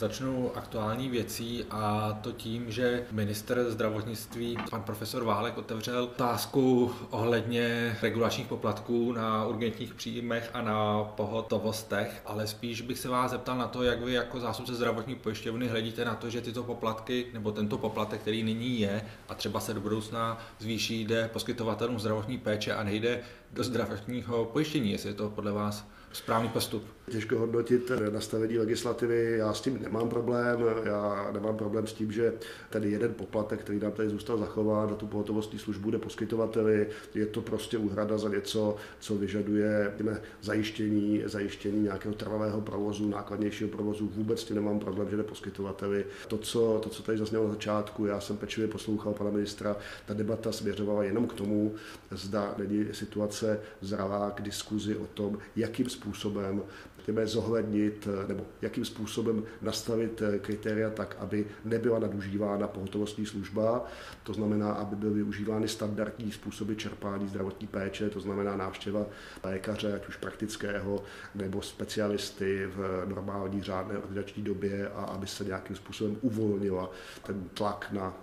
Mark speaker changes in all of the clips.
Speaker 1: Začnu aktuální věcí a to tím, že minister zdravotnictví, pan profesor Válek, otevřel otázku ohledně regulačních poplatků na urgentních příjmech a na pohotovostech, ale spíš bych se vás zeptal na to, jak vy jako zástupce zdravotní pojišťovny hledíte na to, že tyto poplatky nebo tento poplatek, který nyní je a třeba se do budoucna zvýší, jde poskytovatelům zdravotní péče a nejde do zdravotního pojištění, jestli je to podle vás správný postup.
Speaker 2: Těžko hodnotit nastavení legislativy, já s tím nemám problém, já nemám problém s tím, že tady jeden poplatek, který nám tady zůstal zachován na tu pohotovostní službu, jde poskytovateli, je to prostě úhrada za něco, co vyžaduje těme, zajištění, zajištění nějakého trvalého provozu, nákladnějšího provozu, vůbec tím nemám problém, že jde poskytovateli. To, co, to, co tady zaznělo na začátku, já jsem pečlivě poslouchal pana ministra, ta debata směřovala jenom k tomu, zda není situace zralá k diskuzi o tom, jakým způsobem chceme zohlednit nebo jakým způsobem nastavit kritéria tak, aby nebyla nadužívána pohotovostní služba. To znamená, aby byly využívány standardní způsoby čerpání zdravotní péče, to znamená návštěva lékaře, ať už praktického nebo specialisty v normální řádné ordinační době a aby se nějakým způsobem uvolnila ten tlak na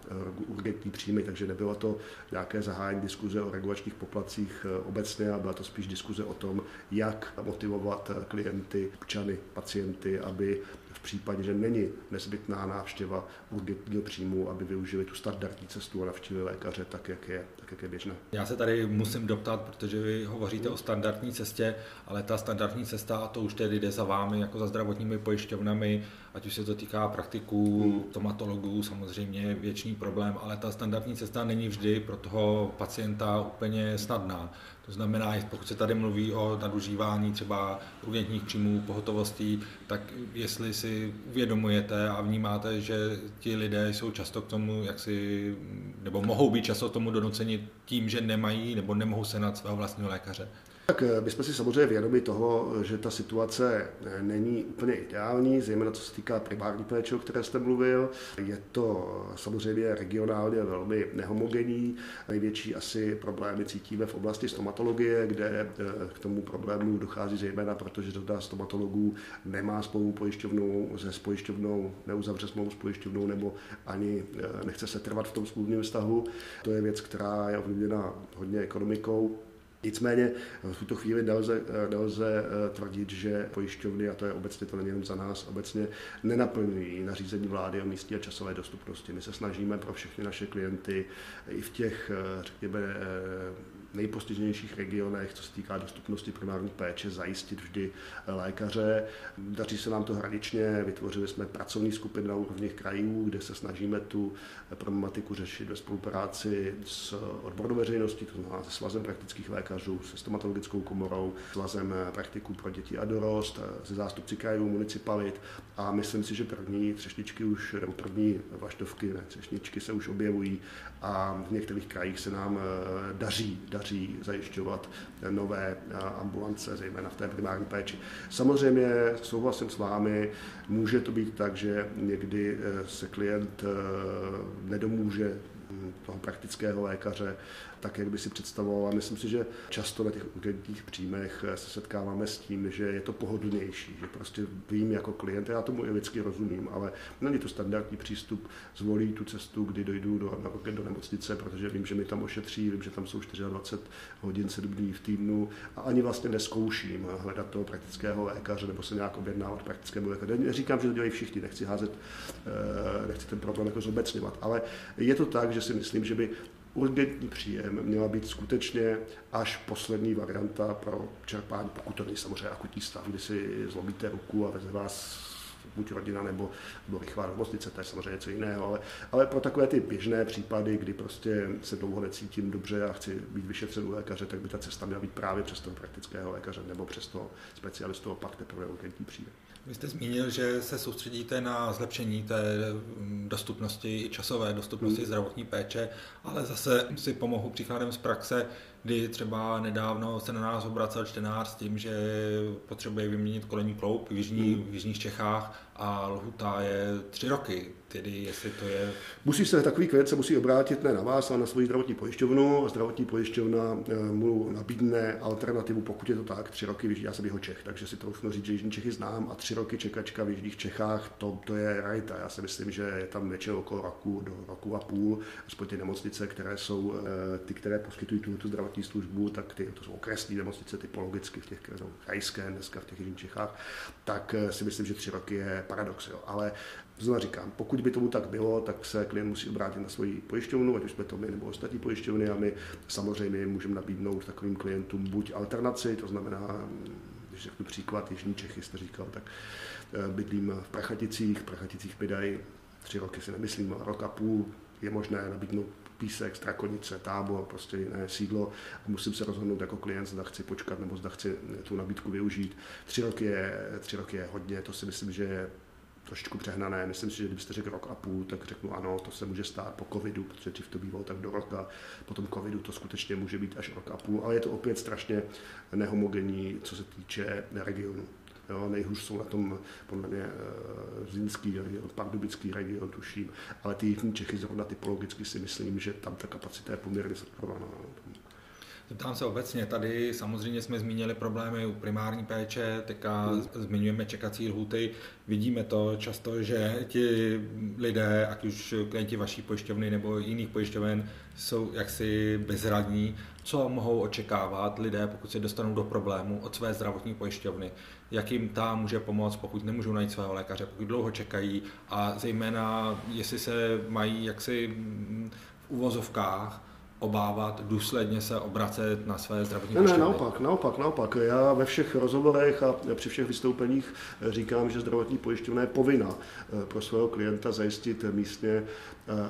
Speaker 2: urgentní příjmy, takže nebylo to nějaké zahájení diskuze o regulačních poplacích obecně, a byla to spíš diskuze o tom, jak motivovat klienty, občany, pacienty, aby v případě, že není nezbytná návštěva urgentního příjmu, aby využili tu standardní cestu a navštívili lékaře tak, jak je, tak, jak je běžné.
Speaker 1: Já se tady musím doptat, protože vy hovoříte o standardní cestě, ale ta standardní cesta, a to už tedy jde za vámi, jako za zdravotními pojišťovnami, ať už se to týká praktiků, hmm. stomatologů, samozřejmě věčný problém, ale ta standardní cesta není vždy pro toho pacienta úplně snadná. To znamená, pokud se tady mluví o nadužívání třeba urgentních příjmů, pohotovostí, tak jestli si uvědomujete a vnímáte, že ti lidé jsou často k tomu, jak si, nebo mohou být často k tomu donuceni tím, že nemají nebo nemohou senat svého vlastního lékaře.
Speaker 2: Tak eh, my jsme si samozřejmě vědomi toho, že ta situace eh, není úplně ideální, zejména co se týká primární péče, o které jste mluvil. Je to samozřejmě regionálně velmi nehomogenní. Největší asi problémy cítíme v oblasti stomatologie, kde eh, k tomu problému dochází zejména, protože řada stomatologů nemá spolu pojišťovnou, se spojišťovnou, neuzavře smlouvu s pojišťovnou nebo ani nechce se trvat v tom smluvním vztahu. To je věc, která je ovlivněna hodně ekonomikou Nicméně v tuto chvíli nelze, nelze eh, tvrdit, že pojišťovny, a to je obecně, to není jenom za nás, obecně nenaplňují nařízení vlády o místní a časové dostupnosti. My se snažíme pro všechny naše klienty i v těch, eh, řekněme, eh, nejpostiženějších regionech, co se týká dostupnosti primární péče, zajistit vždy lékaře. Daří se nám to hraničně, vytvořili jsme pracovní skupiny na úrovni krajů, kde se snažíme tu problematiku řešit ve spolupráci s odbornou veřejností, to znamená se svazem praktických lékařů, se stomatologickou komorou, svazem praktiků pro děti a dorost, se zástupci krajů, municipalit a myslím si, že první třešničky už, nebo první vaštovky, ne, třešničky se už objevují a v některých krajích se nám eh, daří, daří zajišťovat nové eh, ambulance, zejména v té primární péči. Samozřejmě souhlasím s vámi, může to být tak, že někdy eh, se klient nedomůže hm, toho praktického lékaře tak, jak by si představoval. A myslím si, že často na těch urgentních příjmech se setkáváme s tím, že je to pohodlnější, že prostě vím jako klient, já tomu i lidsky rozumím, ale není to standardní přístup, zvolí tu cestu, kdy dojdu do, do nemocnice, protože vím, že mi tam ošetří, vím, že tam jsou 24 hodin, 7 dní v týdnu a ani vlastně neskouším hledat toho praktického lékaře nebo se nějak objednávat praktickému lékaře. Neříkám, že to dělají všichni, nechci házet, eh, nechci ten problém jako zobecňovat, ale je to tak, že si myslím, že by urgentní příjem měla být skutečně až poslední varianta pro čerpání, pokud to není samozřejmě akutní stav, kdy si zlomíte ruku a veze vás buď rodina nebo, nebo rychlá nemocnice, to je samozřejmě něco jiného, ale, ale pro takové ty běžné případy, kdy prostě se dlouho necítím dobře a chci být vyšetřen u lékaře, tak by ta cesta měla být právě přes toho praktického lékaře nebo přes toho specialistu pak teprve urgentní příjem.
Speaker 1: Vy jste zmínil, že se soustředíte na zlepšení té mm, dostupnosti, i časové dostupnosti hmm. zdravotní péče, ale zase si pomohu příkladem z praxe, kdy třeba nedávno se na nás obracel čtenář s tím, že potřebuje vyměnit kolenní kloup v, jižní, hmm. v jižních Čechách a lhuta je tři roky. Tedy jestli to je...
Speaker 2: Musí se takový klient se musí obrátit ne na vás, ale na svoji zdravotní pojišťovnu a zdravotní pojišťovna eh, mu nabídne alternativu, pokud je to tak, tři roky já jsem jeho Čech, takže si to už říct, že Jižní Čechy znám a tři roky čekačka v Jižních Čechách, to, to je realita. Já si myslím, že je tam většinou okolo roku do roku a půl, aspoň ty nemocnice, které jsou eh, ty, které poskytují tu zdravotní službu, tak ty, to jsou okresní nemocnice typologicky v těch, jsou krajské dneska v těch Jižních Čechách, tak eh, si myslím, že tři roky je paradox. Jo. Ale Znovu říkám, pokud by tomu tak bylo, tak se klient musí obrátit na svoji pojišťovnu, ať už jsme to my nebo ostatní pojišťovny a my samozřejmě můžeme nabídnout takovým klientům buď alternaci, to znamená, když řeknu příklad, Jižní Čechy jste říkal, tak eh, bydlím v Prachaticích, v Prachaticích mi dají tři roky si nemyslím, rok a půl je možné nabídnout Písek, Strakonice, tábor, prostě jiné sídlo a musím se rozhodnout jako klient, zda chci počkat nebo zda chci tu nabídku využít. Tři roky je, tři roky je hodně, to si myslím, že je trošičku přehnané. Myslím si, že kdybyste řekl rok a půl, tak řeknu ano, to se může stát po covidu, protože dřív to bývalo tak do roka, potom covidu to skutečně může být až rok a půl, ale je to opět strašně nehomogenní, co se týče regionu. Jo, nejhůř jsou na tom podle mě eh, Zlínský region, Pardubický region, tuším, ale ty jižní Čechy zrovna typologicky si myslím, že tam ta kapacita je poměrně saturovaná.
Speaker 1: Zeptám se obecně, tady samozřejmě jsme zmínili problémy u primární péče, teďka hmm. zmiňujeme čekací lhuty. Vidíme to často, že ti lidé, ať už klienti vaší pojišťovny nebo jiných pojišťoven, jsou jaksi bezradní. Co mohou očekávat lidé, pokud se dostanou do problému od své zdravotní pojišťovny? Jak jim ta může pomoct, pokud nemůžou najít svého lékaře, pokud dlouho čekají a zejména, jestli se mají jaksi v uvozovkách obávat, důsledně se obracet na své zdravotní
Speaker 2: Ne, ne, naopak, naopak, naopak. Já ve všech rozhovorech a při všech vystoupeních říkám, že zdravotní pojišťovna je povinna eh, pro svého klienta zajistit místně eh,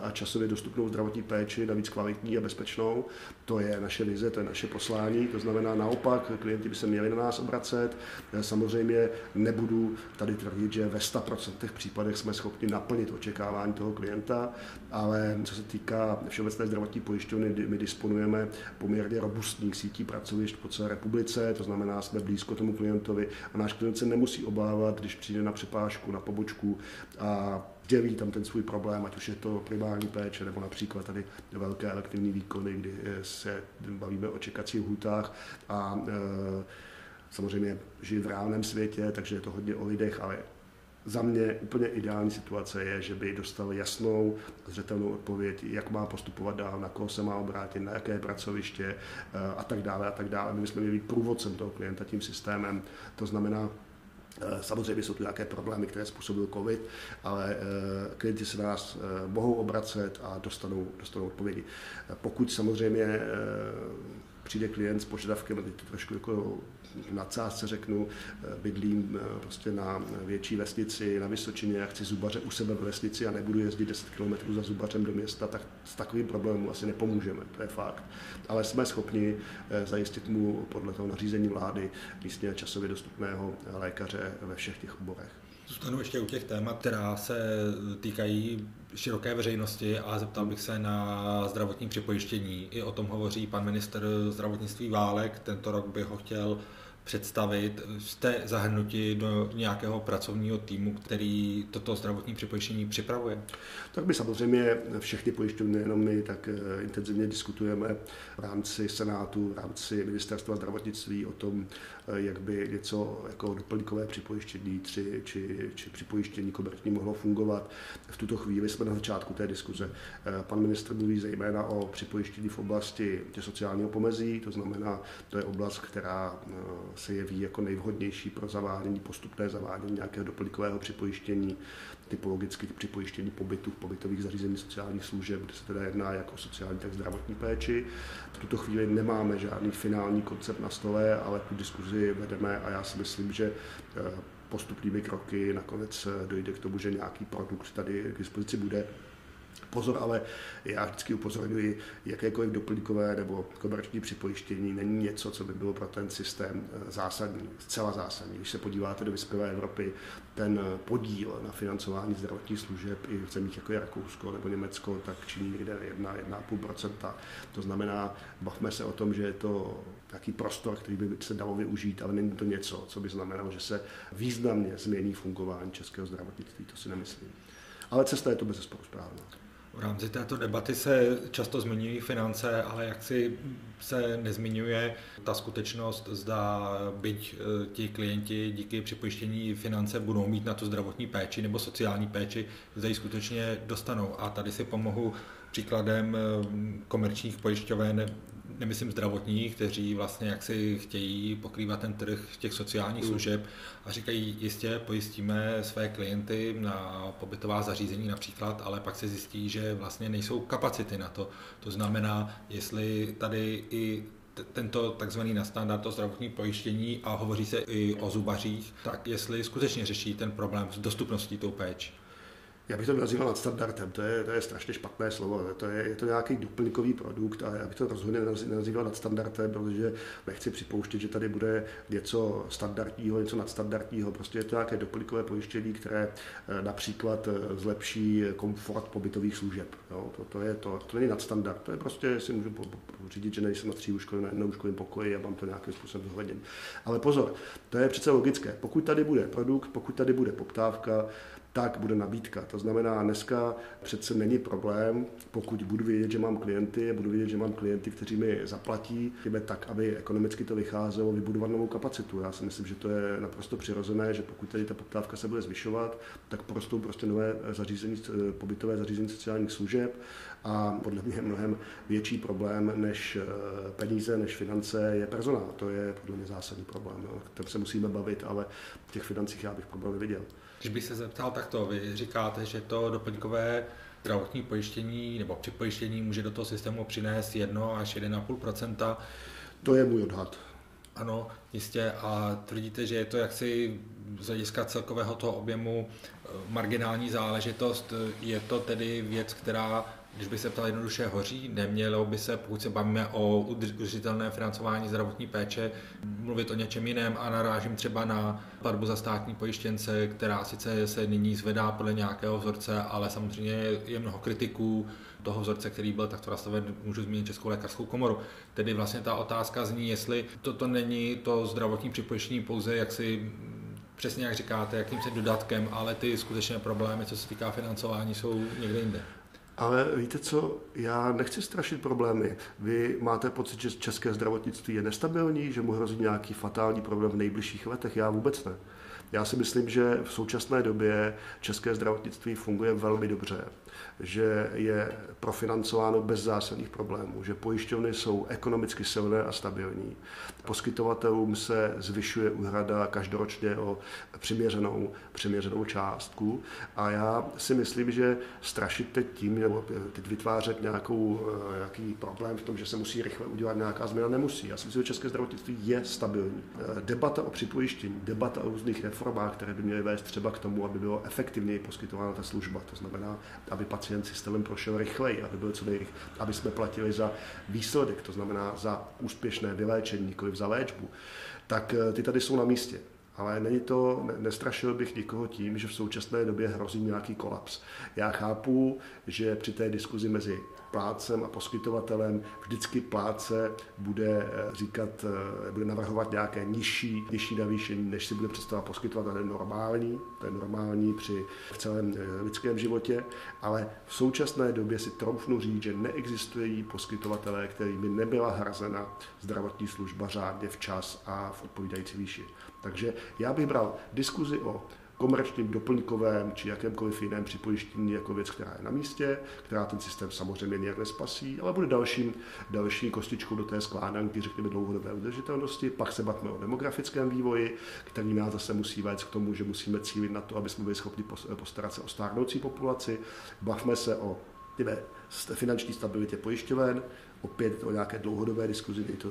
Speaker 2: a časově dostupnou zdravotní péči, navíc kvalitní a bezpečnou. To je naše vize, to je naše poslání. To znamená naopak, klienti by se měli na nás obracet. Samozřejmě nebudu tady tvrdit, že ve 100% případech jsme schopni naplnit očekávání toho klienta, ale co se týká Všeobecné zdravotní pojišťovny, my disponujeme poměrně robustních sítí pracovišť po celé republice, to znamená, jsme blízko tomu klientovi a náš klient se nemusí obávat, když přijde na přepážku, na pobočku a dělí tam ten svůj problém, ať už je to primární péče, nebo například tady velké elektivní výkony, kdy se bavíme o čekacích hůtách a e, samozřejmě žije v reálném světě, takže je to hodně o lidech, ale za mě úplně ideální situace je, že by dostal jasnou zřetelnou odpověď, jak má postupovat dál, na koho se má obrátit, na jaké pracoviště eh, a tak dále a tak dále. My jsme měli být průvodcem toho klienta tím systémem. To znamená, eh, Samozřejmě jsou tu nějaké problémy, které způsobil COVID, ale eh, klienti se nás mohou obracet a dostanou, dostanou odpovědi. Pokud samozřejmě přijde klient s požadavkem, teď to trošku jako na cásce řeknu, eh, bydlím eh, prostě na větší vesnici na Vysočině, já chci zubaře u sebe v vesnici a nebudu jezdit 10 km za zubařem do města, tak s takovým problémem asi nepomůžeme, to je fakt. Ale jsme schopni eh, zajistit mu podle toho nařízení vlády místně časově dostupného lékaře ve všech těch oborech.
Speaker 1: Zůstanu ještě u těch témat, která se týkají široké veřejnosti a zeptal bych se na zdravotní připojištění. I o tom hovoří pan minister zdravotnictví Válek. Tento rok by ho chtěl představit. Jste zahrnuti do nějakého pracovního týmu, který toto zdravotní připojištění připravuje?
Speaker 2: Tak my samozřejmě všechny pojišťovny, nejenom my, tak eh, intenzivně diskutujeme v rámci Senátu, v rámci Ministerstva zdravotnictví o tom, jak by něco jako doplňkové připojištění či, či, či připojištění komerční mohlo fungovat. V tuto chvíli jsme na začátku té diskuze. Eh, pan ministr mluví zejména o připojištění v oblasti sociálního pomezí, to znamená, to je oblast, která se jeví jako nejvhodnější pro zavádění, postupné zavádění nějakého doplňkového připojištění, typologicky připojištění pobytu v pobytových zařízení sociálních služeb, kde se teda jedná jak o sociální, tak zdravotní péči. V tuto chvíli nemáme žádný finální koncept na stole, ale tu diskuzi vedeme a já si myslím, že eh, postupnými kroky nakonec eh, dojde k tomu, že nějaký produkt tady k dispozici bude. Pozor, ale já vždycky upozorňuji, jakékoliv doplňkové nebo komerční připojištění není něco, co by bylo pro ten systém eh, zásadní, zcela zásadní. Když se podíváte do vyspělé Evropy, ten eh, podíl na financování zdravotních služeb i v zemích jako je Rakousko nebo Německo, tak činí někde 1-1,5%. To znamená, bavme se o tom, že je to nějaký prostor, který by se dalo využít, ale není to něco, co by znamenalo, že se významně změní fungování českého zdravotnictví, to si nemyslím. Ale cesta je to bez správná.
Speaker 1: V rámci této debaty se často zmiňují finance, ale jak si se nezmiňuje ta skutečnost, zda byť e, ti klienti díky připojištění finance budou mít na tu zdravotní péči nebo sociální péči, zda ji skutečně dostanou. A tady si pomohu příkladem e, komerčních pojišťoven nemyslím zdravotních, kteří vlastně jaksi chtějí pokrývat ten trh těch sociálních mm. služeb a říkají, jistě pojistíme své klienty na pobytová zařízení například, ale pak se zjistí, že vlastně nejsou kapacity na to. To znamená, jestli tady i tento takzvaný nastandard to zdravotní pojištění a hovoří se i o zubařích, tak jestli skutečně řeší ten problém s dostupností tou péči.
Speaker 2: Já bych to nazýval nadstandardem, to je, to je strašně špatné slovo, to je, je to nějaký doplňkový produkt a já bych to rozhodně nazýval nadstandardem, protože nechci připouštět, že tady bude něco standardního, něco nadstandardního, prostě je to nějaké doplňkové pojištění, které eh, například eh, zlepší komfort pobytových služeb. Jo? To, to, je to, to není nadstandard, to je prostě, si můžu řídit, že nejsem na tří úškovém pokoji a mám to nějakým způsobem zohledněn. Ale pozor, to je přece logické. Pokud tady bude produkt, pokud tady bude poptávka, tak bude nabídka. To znamená, dneska přece není problém, pokud budu vědět, že mám klienty, budu vědět, že mám klienty, kteří mi zaplatí, chybe tak, aby ekonomicky to vycházelo, vybudovat novou kapacitu. Já si myslím, že to je naprosto přirozené, že pokud tady ta poptávka se bude zvyšovat, tak prostou prostě nové zařízení, pobytové zařízení sociálních služeb a podle mě mnohem větší problém než eh, peníze, než finance je personál. To je podle mě zásadní problém, no, kterém se musíme bavit, ale v těch financích já bych problém neviděl.
Speaker 1: Když bych se zeptal takto, vy říkáte, že to doplňkové zdravotní pojištění nebo připojištění může do toho systému přinést 1 až 1,5%
Speaker 2: To je můj odhad.
Speaker 1: Ano, jistě. A tvrdíte, že je to jaksi z hlediska celkového toho objemu eh, marginální záležitost. Je to tedy věc, která když by se ptal jednoduše hoří, nemělo by se, pokud se bavíme o udržitelné financování zdravotní péče, mluvit o něčem jiném a narážím třeba na platbu za státní pojištěnce, která sice se nyní zvedá podle nějakého vzorce, ale samozřejmě je mnoho kritiků toho vzorce, který byl takto nastaven, můžu zmínit Českou lékařskou komoru. Tedy vlastně ta otázka zní, jestli toto není to zdravotní připojištění pouze jaksi přesně jak říkáte, jakýmsi dodatkem, ale ty skutečné problémy, co se týká financování, jsou někde jinde.
Speaker 2: Ale víte co, já nechci strašit problémy. Vy máte pocit, že české zdravotnictví je nestabilní, že mu hrozí nějaký fatální problém v nejbližších letech? Já vůbec ne. Já si myslím, že v současné době české zdravotnictví funguje velmi dobře že je profinancováno bez zásadních problémů, že pojišťovny jsou ekonomicky silné a stabilní. Poskytovatelům se zvyšuje úhrada každoročně o přiměřenou, přiměřenou částku a já si myslím, že strašit teď tím, nebo teď vytvářet nějakou, eh, nějaký problém v tom, že se musí rychle udělat nějaká změna, nemusí. Já si myslím, že české zdravotnictví je stabilní. Eh, debata o připojištění, debata o různých reformách, které by měly vést třeba k tomu, aby bylo efektivněji poskytována ta služba, to znamená, aby pacient systémem prošel rychleji, aby byl co nejrych, aby jsme platili za výsledek, to znamená za úspěšné vyléčení, nikoli za léčbu, tak eh, ty tady jsou na místě. Ale není to, nestrašil bych nikoho tím, že v současné době hrozí nějaký kolaps. Já chápu, že při té diskuzi mezi plácem a poskytovatelem vždycky pláce bude eh, říkat, eh, bude navrhovat nějaké nižší, nižší navýšení, než si bude představovat poskytovatel. To je normální, to je normální při v celém eh, lidském životě, ale v současné době si troufnu říct, že neexistují poskytovatelé, kterými nebyla hrazena zdravotní služba řádně včas a v odpovídající výši. Takže já bych bral diskuzi o komerčním, doplňkovém či jakémkoliv jiném připojištění jako věc, která je na místě, která ten systém samozřejmě nějak nespasí, ale bude dalším, další kostičkou do té skládanky, řekněme, dlouhodobé udržitelnosti. Pak se bavíme o demografickém vývoji, který nás zase musí vést k tomu, že musíme cílit na to, aby jsme byli schopni postarat se o stárnoucí populaci. Bavme se o finanční stabilitě pojišťoven, opět o nějaké dlouhodobé diskuzi, to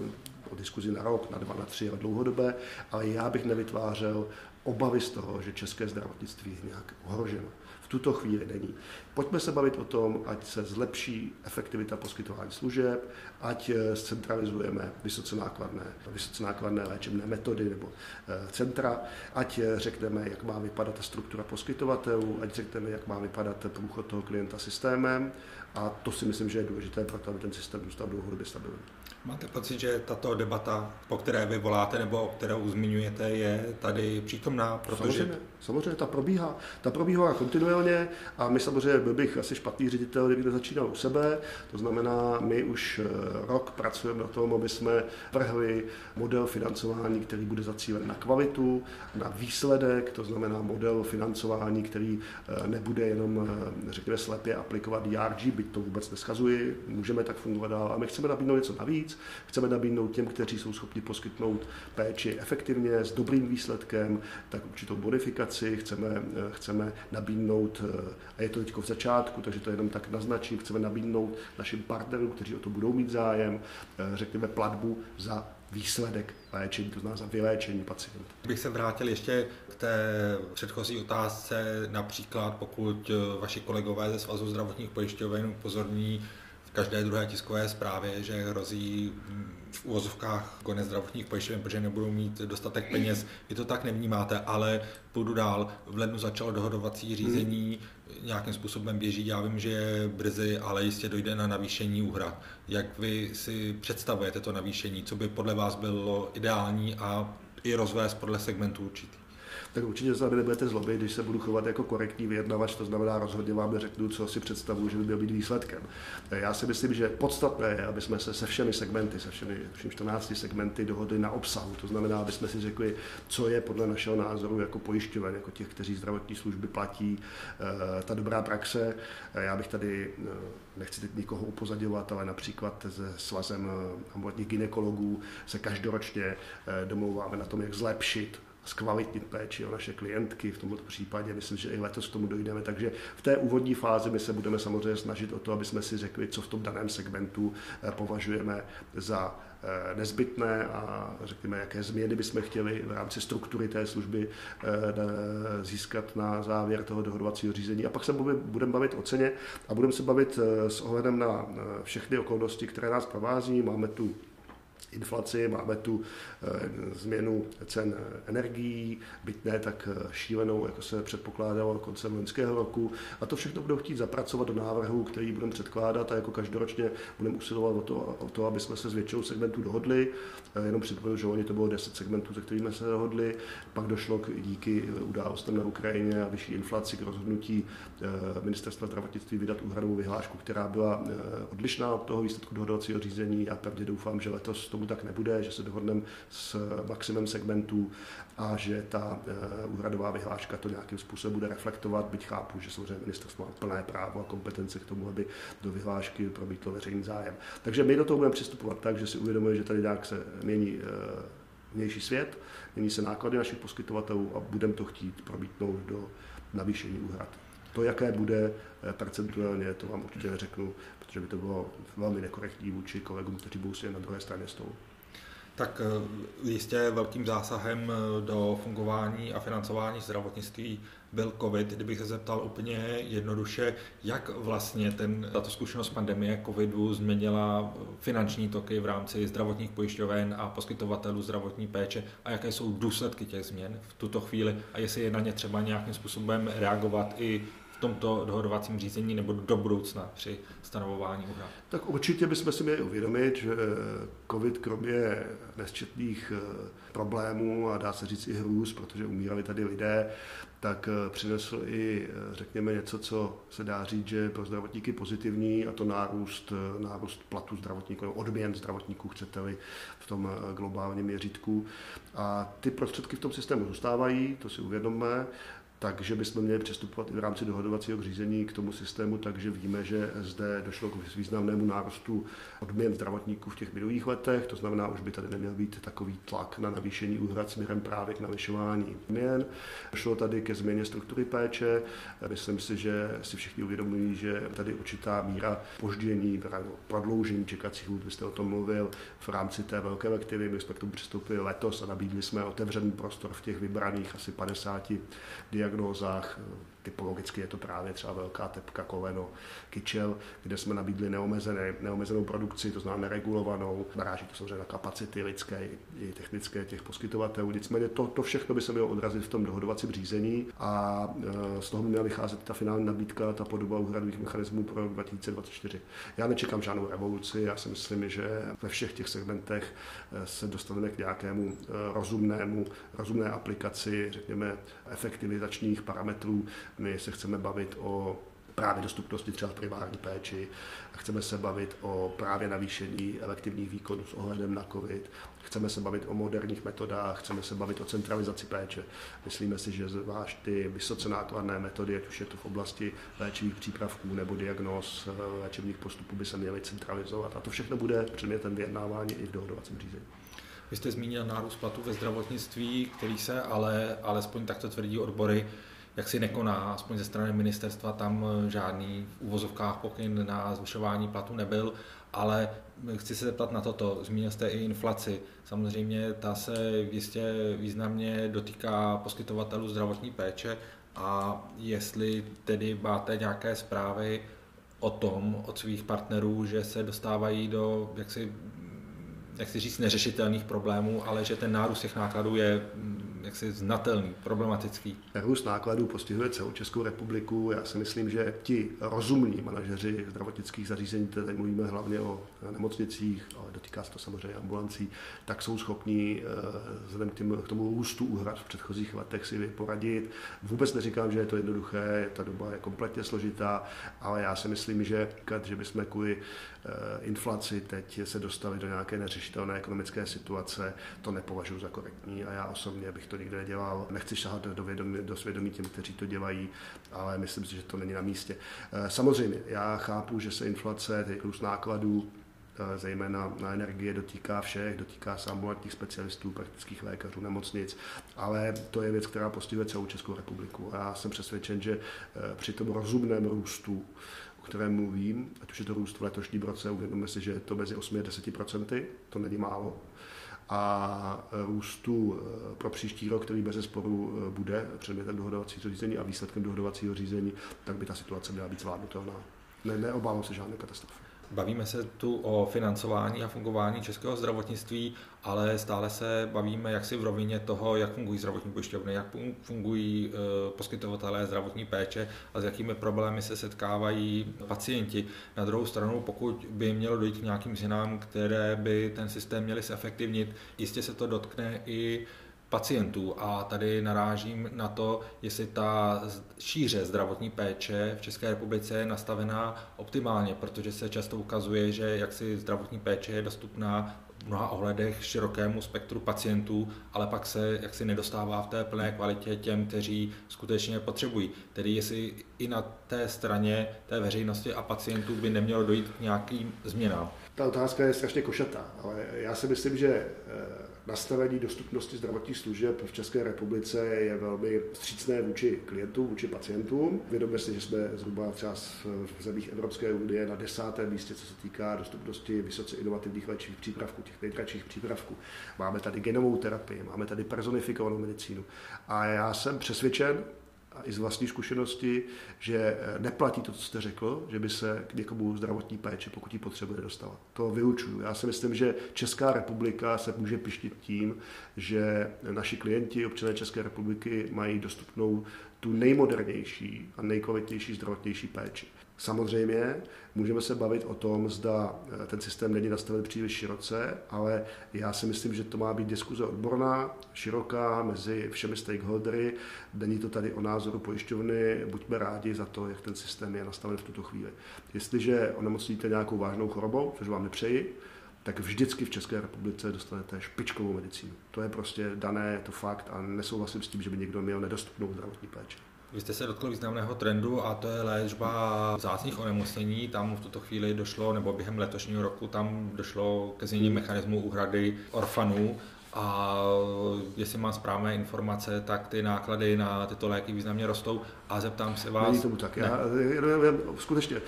Speaker 2: o diskuzi na rok, na dva, na tři a dlouhodobé, ale já bych nevytvářel obavy z toho, že české zdravotnictví je nějak ohroženo v tuto chvíli není. Pojďme se bavit o tom, ať se zlepší efektivita poskytování služeb, ať eh, zcentralizujeme vysoce nákladné, vysoce nákladné léčebné metody nebo eh, centra, ať eh, řekneme, jak má vypadat ta struktura poskytovatelů, ať řekneme, jak má vypadat průchod toho klienta systémem a to si myslím, že je důležité pro to, aby ten systém zůstal dlouhodobě stabilní.
Speaker 1: Máte pocit, že tato debata, po které vy voláte nebo kterou zmiňujete, je tady přítomná?
Speaker 2: Protože... Samozřejmě, samozřejmě, ta probíhá. Ta probíhá kontinuálně a my samozřejmě byl bych asi špatný ředitel, kdybych začínal u sebe. To znamená, my už eh, rok pracujeme na tom, aby jsme vrhli model financování, který bude zacílen na kvalitu, na výsledek, to znamená model financování, který eh, nebude jenom, eh, řekněme, slepě aplikovat DRG, byť to vůbec neschazuji, můžeme tak fungovat dál. A my chceme nabídnout něco navíc, chceme nabídnout těm, kteří jsou schopni poskytnout péči efektivně, s dobrým výsledkem, tak určitou bonifikaci, chceme, chceme nabídnout, a je to teď v začátku, takže to jenom tak naznačím, chceme nabídnout našim partnerům, kteří o to budou mít zájem, řekněme platbu za výsledek léčení, to znamená za vyléčení pacienta.
Speaker 1: Bych se vrátil ještě k té předchozí otázce, například pokud vaši kolegové ze Svazu zdravotních pojišťoven upozorní každé druhé tiskové zprávě, že hrozí v úvozovkách konec zdravotních pojišťoven, protože nebudou mít dostatek peněz. Vy to tak nevnímáte, ale půjdu dál. V lednu začalo dohodovací řízení, nějakým způsobem běží. Já vím, že je brzy, ale jistě dojde na navýšení úhrad. Jak vy si představujete to navýšení? Co by podle vás bylo ideální a i rozvést podle segmentu určitý?
Speaker 2: Tak určitě se mi nebudete zlobit, když se budu chovat jako korektní vyjednavač, to znamená rozhodně vám neřeknu, co si představuji, že by měl být výsledkem. Já si myslím, že podstatné je, aby jsme se se všemi segmenty, se všemi, všemi 14 segmenty dohodli na obsahu. To znamená, aby jsme si řekli, co je podle našeho názoru jako pojišťoven, jako těch, kteří zdravotní služby platí, eh, ta dobrá praxe. Já bych tady eh, nechci teď nikoho upozadovat, ale například se svazem eh, ambulantních ginekologů se každoročně domlouváme na tom, jak zlepšit zkvalitnit péči o naše klientky. V tomto případě myslím, že i letos k tomu dojdeme. Takže v té úvodní fázi my se budeme samozřejmě snažit o to, aby jsme si řekli, co v tom daném segmentu eh, považujeme za eh, nezbytné a řekněme, jaké změny bychom chtěli v rámci struktury té služby eh, získat na závěr toho dohodovacího řízení. A pak se budeme bavit o ceně a budeme se bavit s ohledem na všechny okolnosti, které nás provází. Máme tu inflaci, máme tu eh, změnu cen energií, byť ne tak eh, šílenou, jako se předpokládalo koncem loňského roku. A to všechno budou chtít zapracovat do návrhu, který budeme předkládat a jako každoročně budeme usilovat o to, o to aby jsme se s většinou segmentů dohodli. Eh, jenom připomenu, že oni to bylo 10 segmentů, se kterými se dohodli. Pak došlo k, díky událostem na Ukrajině a vyšší inflaci k rozhodnutí ministerstva zdravotnictví vydat úhradovou vyhlášku, která byla odlišná od toho výsledku dohodovacího řízení a pevně doufám, že letos tomu tak nebude, že se dohodneme s maximem segmentů a že ta eh, úhradová vyhláška to nějakým způsobem bude reflektovat, byť chápu, že samozřejmě ministerstvo má plné právo a kompetence k tomu, aby do vyhlášky promítlo veřejný zájem. Takže my do toho budeme přistupovat tak, že si uvědomujeme, že tady nějak se mění eh, vnější svět, mění se náklady našich poskytovatelů a budeme to chtít promítnout do navýšení úhrad. To, jaké bude eh, percentuálně, to vám určitě neřeknu, protože by to bylo velmi nekorektní vůči kolegům, kteří budou na druhé straně stolu.
Speaker 1: Tak eh, jistě velkým zásahem eh, do fungování a financování zdravotnictví byl COVID. Kdybych se zeptal úplně jednoduše, jak vlastně ten, tato zkušenost pandemie COVIDu změnila finanční toky v rámci zdravotních pojišťoven a poskytovatelů zdravotní péče a jaké jsou důsledky těch změn v tuto chvíli a jestli je na ně třeba nějakým způsobem reagovat i v tomto dohodovacím řízení nebo do budoucna při stanovování úhrad?
Speaker 2: Tak určitě bychom si měli uvědomit, že COVID kromě nesčetných eh, problémů a dá se říct i hrůz, protože umírali tady lidé, tak eh, přinesl i, eh, řekněme, něco, co se dá říct, že pro zdravotníky pozitivní, a to nárůst, nárůst platu zdravotníků, odměn zdravotníků, chcete-li, v tom globálním měřítku. A ty prostředky v tom systému zůstávají, to si uvědomme, takže bychom měli přistupovat i v rámci dohodovacího řízení k tomu systému, takže víme, že zde došlo k významnému nárostu odměn zdravotníků v těch minulých letech, to znamená, už by tady neměl být takový tlak na navýšení úhrad směrem právě k navyšování odměn. Došlo tady ke změně struktury péče. Myslím si, že si všichni uvědomují, že tady určitá míra poždění, prodloužení čekacích lhůt, vy jste o tom mluvil, v rámci té velké lektivy. My jsme k tomu přistoupili letos a nabídli jsme otevřený prostor v těch vybraných asi 50 diagnoozách eh, typologicky je to právě třeba velká tepka, koleno, kyčel, kde jsme nabídli neomezené, neomezenou produkci, to znamená neregulovanou. Naráží to samozřejmě na kapacity lidské i technické těch poskytovatelů. Nicméně to, to všechno by se mělo odrazit v tom dohodovacím řízení a e, z toho by měla vycházet ta finální nabídka, ta podoba úhradových mechanismů pro rok 2024. Já nečekám žádnou revoluci, já si myslím, že ve všech těch segmentech e, se dostaneme k nějakému e, rozumnému, rozumné aplikaci, řekněme, efektivizačních parametrů, my se chceme bavit o právě dostupnosti třeba v primární péči a chceme se bavit o právě navýšení elektivních výkonů s ohledem na COVID. Chceme se bavit o moderních metodách, chceme se bavit o centralizaci péče. Myslíme si, že zvlášť ty vysoce nákladné metody, ať už je to v oblasti léčivých přípravků nebo diagnóz eh, léčebných postupů, by se měly centralizovat. A to všechno bude předmětem vyjednávání i v dohodovacím řízení.
Speaker 1: Vy jste zmínil nárůst platů ve zdravotnictví, který se ale, alespoň takto tvrdí odbory, jak si nekoná, aspoň ze strany ministerstva tam eh, žádný v úvozovkách pokyn na zvyšování platu nebyl, ale chci se zeptat na toto. Zmínil jste i inflaci. Samozřejmě ta se jistě významně dotýká poskytovatelů zdravotní péče a jestli tedy máte nějaké zprávy o tom od svých partnerů, že se dostávají do jaksi jak si říct, neřešitelných problémů, ale že ten nárůst těch nákladů je mm, jaksi znatelný, problematický.
Speaker 2: Růst nákladů postihuje celou Českou republiku. Já si myslím, že ti rozumní manažeři zdravotnických zařízení, tady mluvíme hlavně o nemocnicích, ale dotýká se to samozřejmě ambulancí, tak jsou schopní eh, vzhledem k, tomu růstu úhrad v předchozích letech si poradit. Vůbec neříkám, že je to jednoduché, ta doba je kompletně složitá, ale já si myslím, že, že bychom kvůli eh, inflaci teď se dostali do nějaké neřešitelné ekonomické situace, to nepovažuji za korektní a já osobně bych to nikdy nedělal. Nechci šahat do, vědomí, do svědomí těm, kteří to dělají, ale myslím si, že to není na místě. Eh, samozřejmě, já chápu, že se inflace, růst nákladů, eh, zejména na energie, dotýká všech, dotýká se ambulantních specialistů, praktických lékařů, nemocnic, ale to je věc, která postihuje celou Českou republiku. A já jsem přesvědčen, že eh, při tom rozumném růstu, o kterém mluvím, ať už je to růst v letošním roce, uvědomíme si, že je to mezi 8 a 10% to není málo, a růstu eh, pro příští rok, který bez sporu eh, bude předmětem dohodovacího řízení a výsledkem dohodovacího řízení, tak by ta situace měla být zvládnutelná. Ne, neobávám se žádné katastrofy.
Speaker 1: Bavíme se tu o financování a fungování českého zdravotnictví, ale stále se bavíme jaksi v rovině toho, jak fungují zdravotní pojišťovny, jak fungují e, poskytovatelé zdravotní péče a s jakými problémy se setkávají pacienti. Na druhou stranu, pokud by mělo dojít k nějakým změnám, které by ten systém měly zefektivnit, jistě se to dotkne i pacientů a tady narážím na to, jestli ta šíře zdravotní péče v České republice je nastavená optimálně, protože se často ukazuje, že jaksi zdravotní péče je dostupná v mnoha ohledech širokému spektru pacientů, ale pak se jaksi nedostává v té plné kvalitě těm, kteří skutečně potřebují. Tedy jestli i na té straně té veřejnosti a pacientů by nemělo dojít k nějakým změnám.
Speaker 2: Ta otázka je strašně košatá, ale já si myslím, že eh, nastavení dostupnosti zdravotních služeb v České republice je velmi vstřícné vůči klientům, vůči pacientům. Vědomě si, že jsme zhruba třeba v zemích Evropské unie na desátém místě, co se týká dostupnosti vysoce inovativních léčivých přípravků, těch nejkratších přípravků. Máme tady genovou terapii, máme tady personifikovanou medicínu. A já jsem přesvědčen, a i z vlastní zkušenosti, že eh, neplatí to, co jste řekl, že by se k někomu zdravotní péče, pokud ji potřebuje, dostala. To vyučuju. Já si myslím, že Česká republika se může pištit tím, že naši klienti, občané České republiky, mají dostupnou tu nejmodernější a nejkvalitnější zdravotnější péči. Samozřejmě můžeme se bavit o tom, zda eh, ten systém není nastaven příliš široce, ale já si myslím, že to má být diskuze odborná, široká, mezi všemi stakeholdery. Není to tady o názoru pojišťovny, buďme rádi za to, jak ten systém je nastaven v tuto chvíli. Jestliže onemocníte nějakou vážnou chorobou, což vám nepřeji, tak vždycky v České republice dostanete špičkovou medicínu. To je prostě dané, je to fakt a nesouhlasím s tím, že by někdo měl nedostupnou zdravotní péči.
Speaker 1: Vy jste se dotkl významného trendu a to je léčba vzácných onemocnění. Tam v tuto chvíli došlo, nebo během letošního roku tam došlo ke změně mechanismu úhrady orfanů a jestli mám správné informace, tak ty náklady na tyto léky významně rostou a zeptám se vás...
Speaker 2: Není tomu tak. Já, já, skutečně, eh,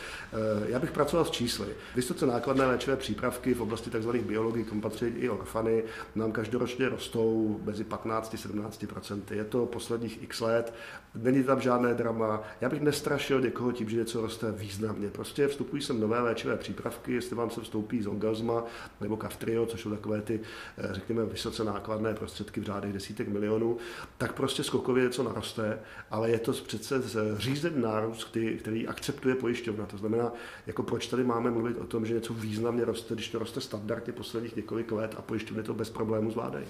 Speaker 2: já bych pracoval s čísly. Vysoce nákladné léčivé přípravky v oblasti tzv. biologii, kam patří i orfany, nám každoročně rostou mezi 15 17% Je to posledních x let, není tam žádné drama. Já bych nestrašil někoho tím, že něco roste významně. Prostě vstupují sem nové léčivé přípravky, jestli vám se vstoupí Zongazma nebo Kaftrio, což jsou takové ty, eh, řekněme, vysoce nákladné prostředky v řádech desítek milionů, tak prostě skokově něco naroste, ale je to přece přece řízený nárůst, který, který akceptuje pojišťovna. To znamená, jako proč tady máme mluvit o tom, že něco významně roste, když to roste standardně posledních několik let a pojišťovny to bez problémů zvládají.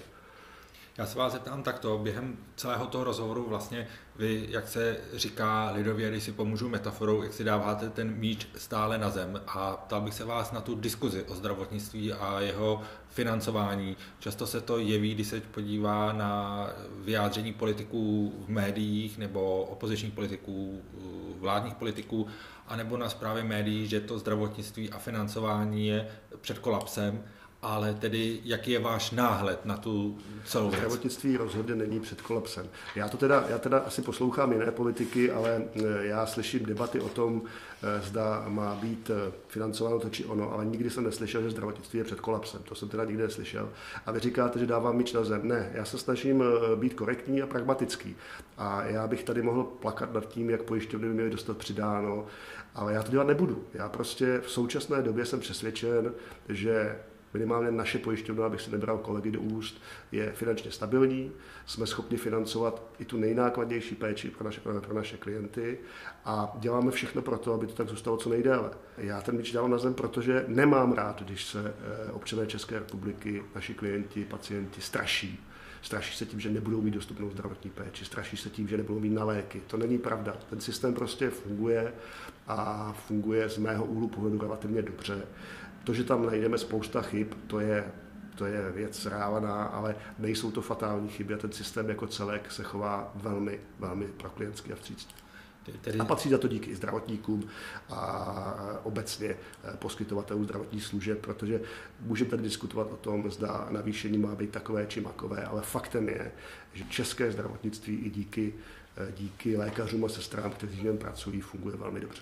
Speaker 1: Já se vás zeptám takto, během celého toho rozhovoru vlastně vy, jak se říká lidově, když si pomůžu metaforou, jak si dáváte ten míč stále na zem a ptal bych se vás na tu diskuzi o zdravotnictví a jeho financování. Často se to jeví, když se podívá na vyjádření politiků v médiích nebo opozičních politiků, vládních politiků, anebo na zprávě médií, že to zdravotnictví a financování je před kolapsem ale tedy jaký je váš náhled na tu celou věc?
Speaker 2: Zdravotnictví rozhodně není před kolapsem. Já to teda, já teda asi poslouchám jiné politiky, ale eh, já slyším debaty o tom, eh, zda má být eh, financováno to či ono, ale nikdy jsem neslyšel, že zdravotnictví je před kolapsem. To jsem teda nikdy neslyšel. A vy říkáte, že dávám míč na zem. Ne, já se snažím být korektní a pragmatický. A já bych tady mohl plakat nad tím, jak pojišťovny by měly dostat přidáno, ale já to dělat nebudu. Já prostě v současné době jsem přesvědčen, že minimálně naše pojišťovna, abych si nebral kolegy do úst, je finančně stabilní, jsme schopni financovat i tu nejnákladnější péči pro naše, pro naše klienty a děláme všechno pro to, aby to tak zůstalo co nejdéle. Já ten míč dávám na zem, protože nemám rád, když se eh, občané České republiky, naši klienti, pacienti straší. Straší se tím, že nebudou mít dostupnou zdravotní péči, straší se tím, že nebudou mít na léky. To není pravda. Ten systém prostě funguje a funguje z mého úhlu pohledu relativně dobře. To, že tam najdeme spousta chyb, to je, to je věc rávaná, ale nejsou to fatální chyby a ten systém jako celek se chová velmi, velmi proklientsky a vstřícně. Tedy... A patří za to díky zdravotníkům a obecně eh, poskytovatelům zdravotních služeb, protože můžeme tady diskutovat o tom, zda navýšení má být takové či makové, ale faktem je, že české zdravotnictví i díky, eh, díky lékařům a sestrám, kteří v něm pracují, funguje velmi dobře.